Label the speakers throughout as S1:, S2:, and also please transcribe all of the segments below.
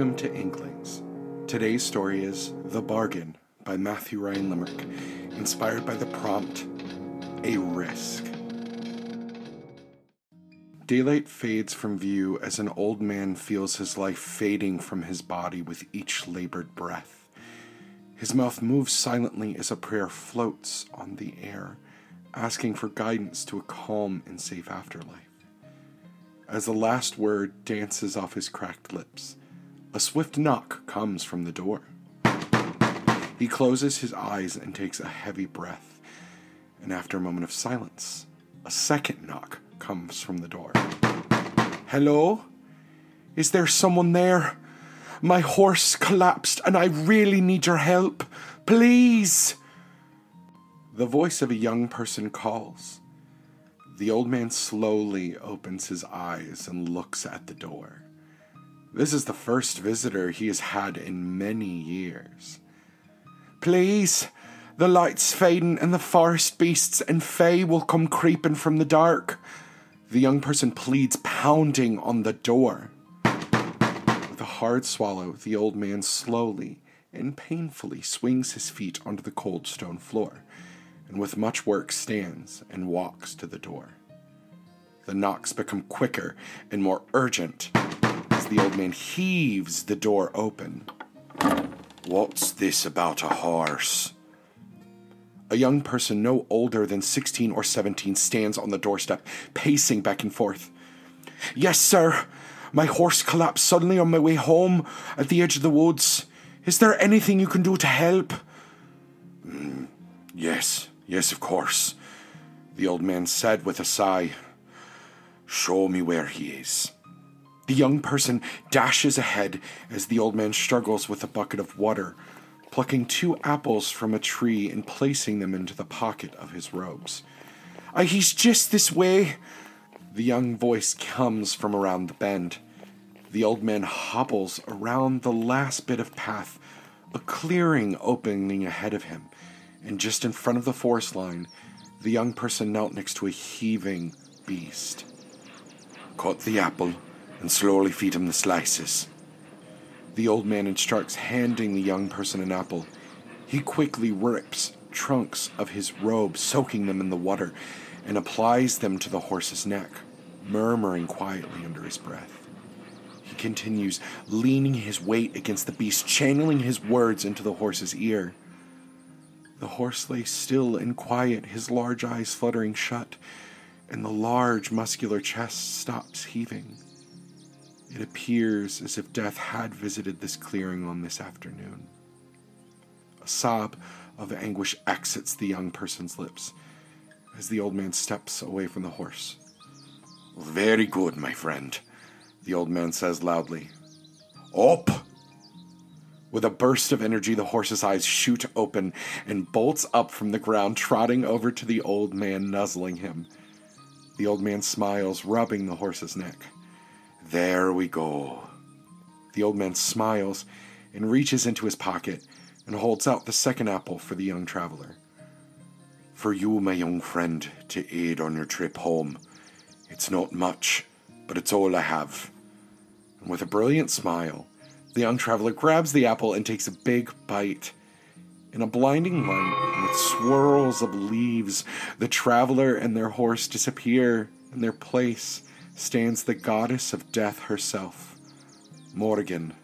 S1: Welcome to Inklings. Today's story is The Bargain by Matthew Ryan Limerick, inspired by the prompt A Risk. Daylight fades from view as an old man feels his life fading from his body with each labored breath. His mouth moves silently as a prayer floats on the air, asking for guidance to a calm and safe afterlife. As the last word dances off his cracked lips, a swift knock comes from the door. He closes his eyes and takes a heavy breath, and after a moment of silence, a second knock comes from the door. Hello? Is there someone there? My horse collapsed and I really need your help. Please! The voice of a young person calls. The old man slowly opens his eyes and looks at the door. This is the first visitor he has had in many years. Please, the light's fading and the forest beasts and fae will come creeping from the dark. The young person pleads, pounding on the door. With a hard swallow, the old man slowly and painfully swings his feet onto the cold stone floor and with much work stands and walks to the door. The knocks become quicker and more urgent as the old man heaves the door open. What's this about a horse? A young person no older than 16 or 17 stands on the doorstep, pacing back and forth. Yes, sir. My horse collapsed suddenly on my way home at the edge of the woods. Is there anything you can do to help? Mm, yes, Yes, of course, the old man said with a sigh. Show me where he is. The young person dashes ahead as the old man struggles with a bucket of water, plucking two apples from a tree and placing them into the pocket of his robes. Uh, he's just this way. The young voice comes from around the bend. The old man hobbles around the last bit of path, a clearing opening ahead of him and just in front of the forest line, the young person knelt next to a heaving beast. Caught the apple and slowly feed him the slices. The old man instructs, handing the young person an apple. He quickly rips trunks of his robe, soaking them in the water, and applies them to the horse's neck, murmuring quietly under his breath. He continues, leaning his weight against the beast, channeling his words into the horse's ear. The horse lay still and quiet, his large eyes fluttering shut, and the large muscular chest stops heaving. It appears as if death had visited this clearing on this afternoon. A sob of anguish exits the young person's lips as the old man steps away from the horse. Very good, my friend, the old man says loudly. Up! With a burst of energy, the horse's eyes shoot open and bolts up from the ground, trotting over to the old man, nuzzling him. The old man smiles, rubbing the horse's neck. There we go. The old man smiles and reaches into his pocket and holds out the second apple for the young traveler. For you, my young friend, to aid on your trip home. It's not much, but it's all I have. And with a brilliant smile, the young traveler grabs the apple and takes a big bite. In a blinding light, with swirls of leaves, the traveler and their horse disappear. In their place stands the goddess of death herself, Morrigan.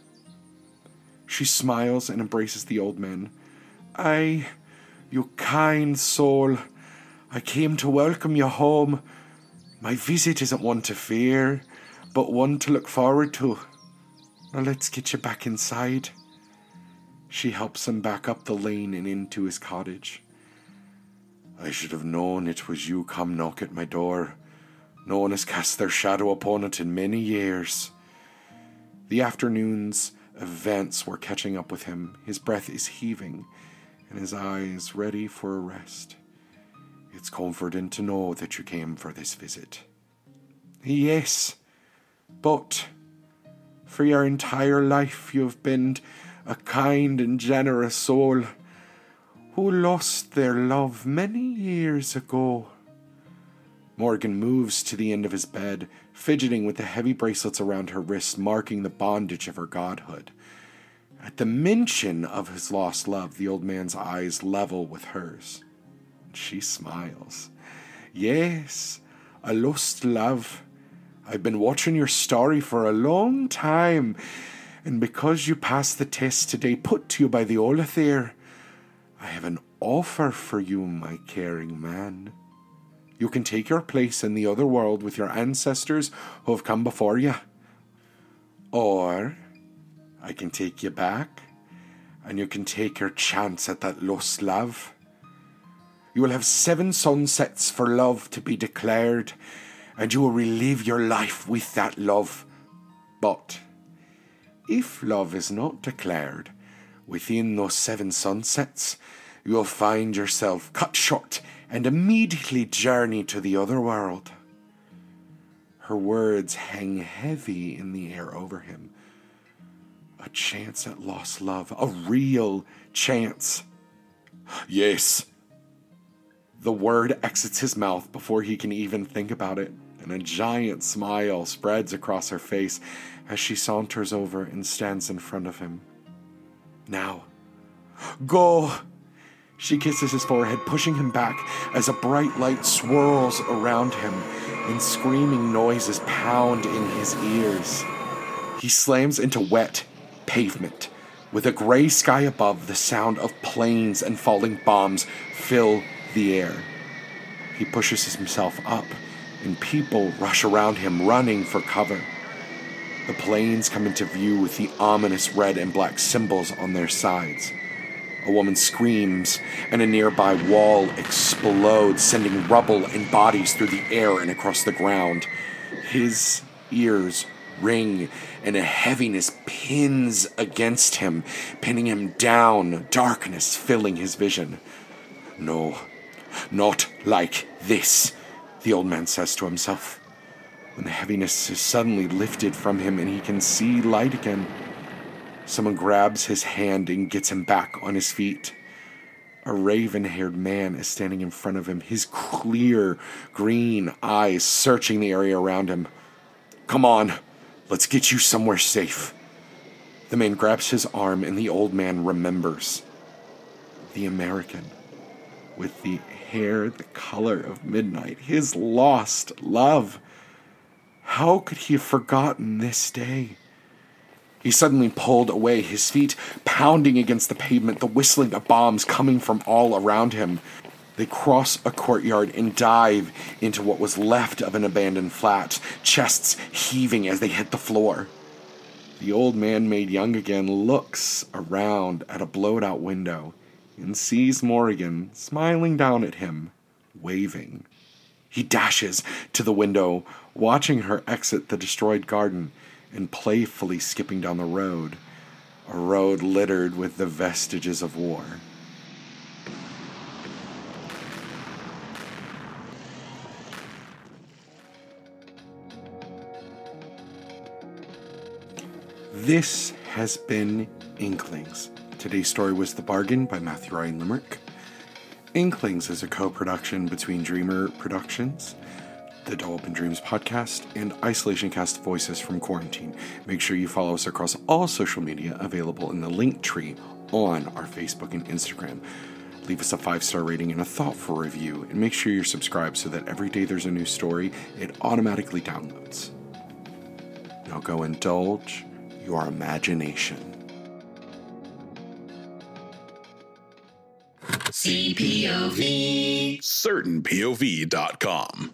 S1: She smiles and embraces the old man. I, you kind soul, I came to welcome you home. My visit isn't one to fear, but one to look forward to. Now let's get you back inside. She helps him back up the lane and into his cottage. I should have known it was you come knock at my door. No one has cast their shadow upon it in many years. The afternoon's events were catching up with him. His breath is heaving, and his eyes ready for a rest. It's comforting to know that you came for this visit. Yes, but for your entire life, you've been a kind and generous soul who lost their love many years ago. Morrigan moves to the end of his bed, fidgeting with the heavy bracelets around her wrists, marking the bondage of her godhood. At the mention of his lost love, the old man's eyes level with hers. She smiles. Yes, a lost love. I've been watching your story for a long time, and because you passed the test today put to you by the Ollathair, I have an offer for you, my caring man. You can take your place in the other world with your ancestors who have come before you. Or I can take you back and you can take your chance at that lost love. You will have seven sunsets for love to be declared, and you will relive your life with that love. But if love is not declared within those seven sunsets, you will find yourself cut short and immediately journey to the other world. Her words hang heavy in the air over him. A chance at lost love, a real chance. Yes. The word exits his mouth before he can even think about it, and a giant smile spreads across her face as she saunters over and stands in front of him. Now, go! She kisses his forehead, pushing him back as a bright light swirls around him and screaming noises pound in his ears. He slams into wet pavement. With a gray sky above, the sound of planes and falling bombs fill the air. He pushes himself up, and people rush around him, running for cover. The planes come into view with the ominous red and black symbols on their sides. A woman screams, and a nearby wall explodes, sending rubble and bodies through the air and across the ground. His ears ring, and a heaviness pins against him, pinning him down, darkness filling his vision. No, not like this, the old man says to himself. When the heaviness is suddenly lifted from him and he can see light again, Someone grabs his hand and gets him back on his feet. A raven haired man is standing in front of him, his clear green eyes searching the area around him. Come on, let's get you somewhere safe. The man grabs his arm, and the old man remembers. The American, with the hair the color of midnight, his lost love. How could he have forgotten this day? He suddenly pulled away, his feet pounding against the pavement, the whistling of bombs coming from all around him. They cross a courtyard and dive into what was left of an abandoned flat, chests heaving as they hit the floor. The old man, made young again, looks around at a blowed out window and sees Morrigan smiling down at him, waving. He dashes to the window, watching her exit the destroyed garden and playfully skipping down the road, a road littered with the vestiges of war. This has been Inklings. Today's story was The Bargain by Matthew Ryan Limerick. Inklings is a co production between Dreamer Productions the Doe Open Dreams podcast, and Isolation Cast Voices from Quarantine. Make sure you follow us across all social media available in the Linktree on our Facebook and Instagram. Leave us a five star rating and a thoughtful review, and make sure you're subscribed so that every day there's a new story, it automatically downloads. Now go indulge your imagination.
S2: CPOV. CertainPOV.com.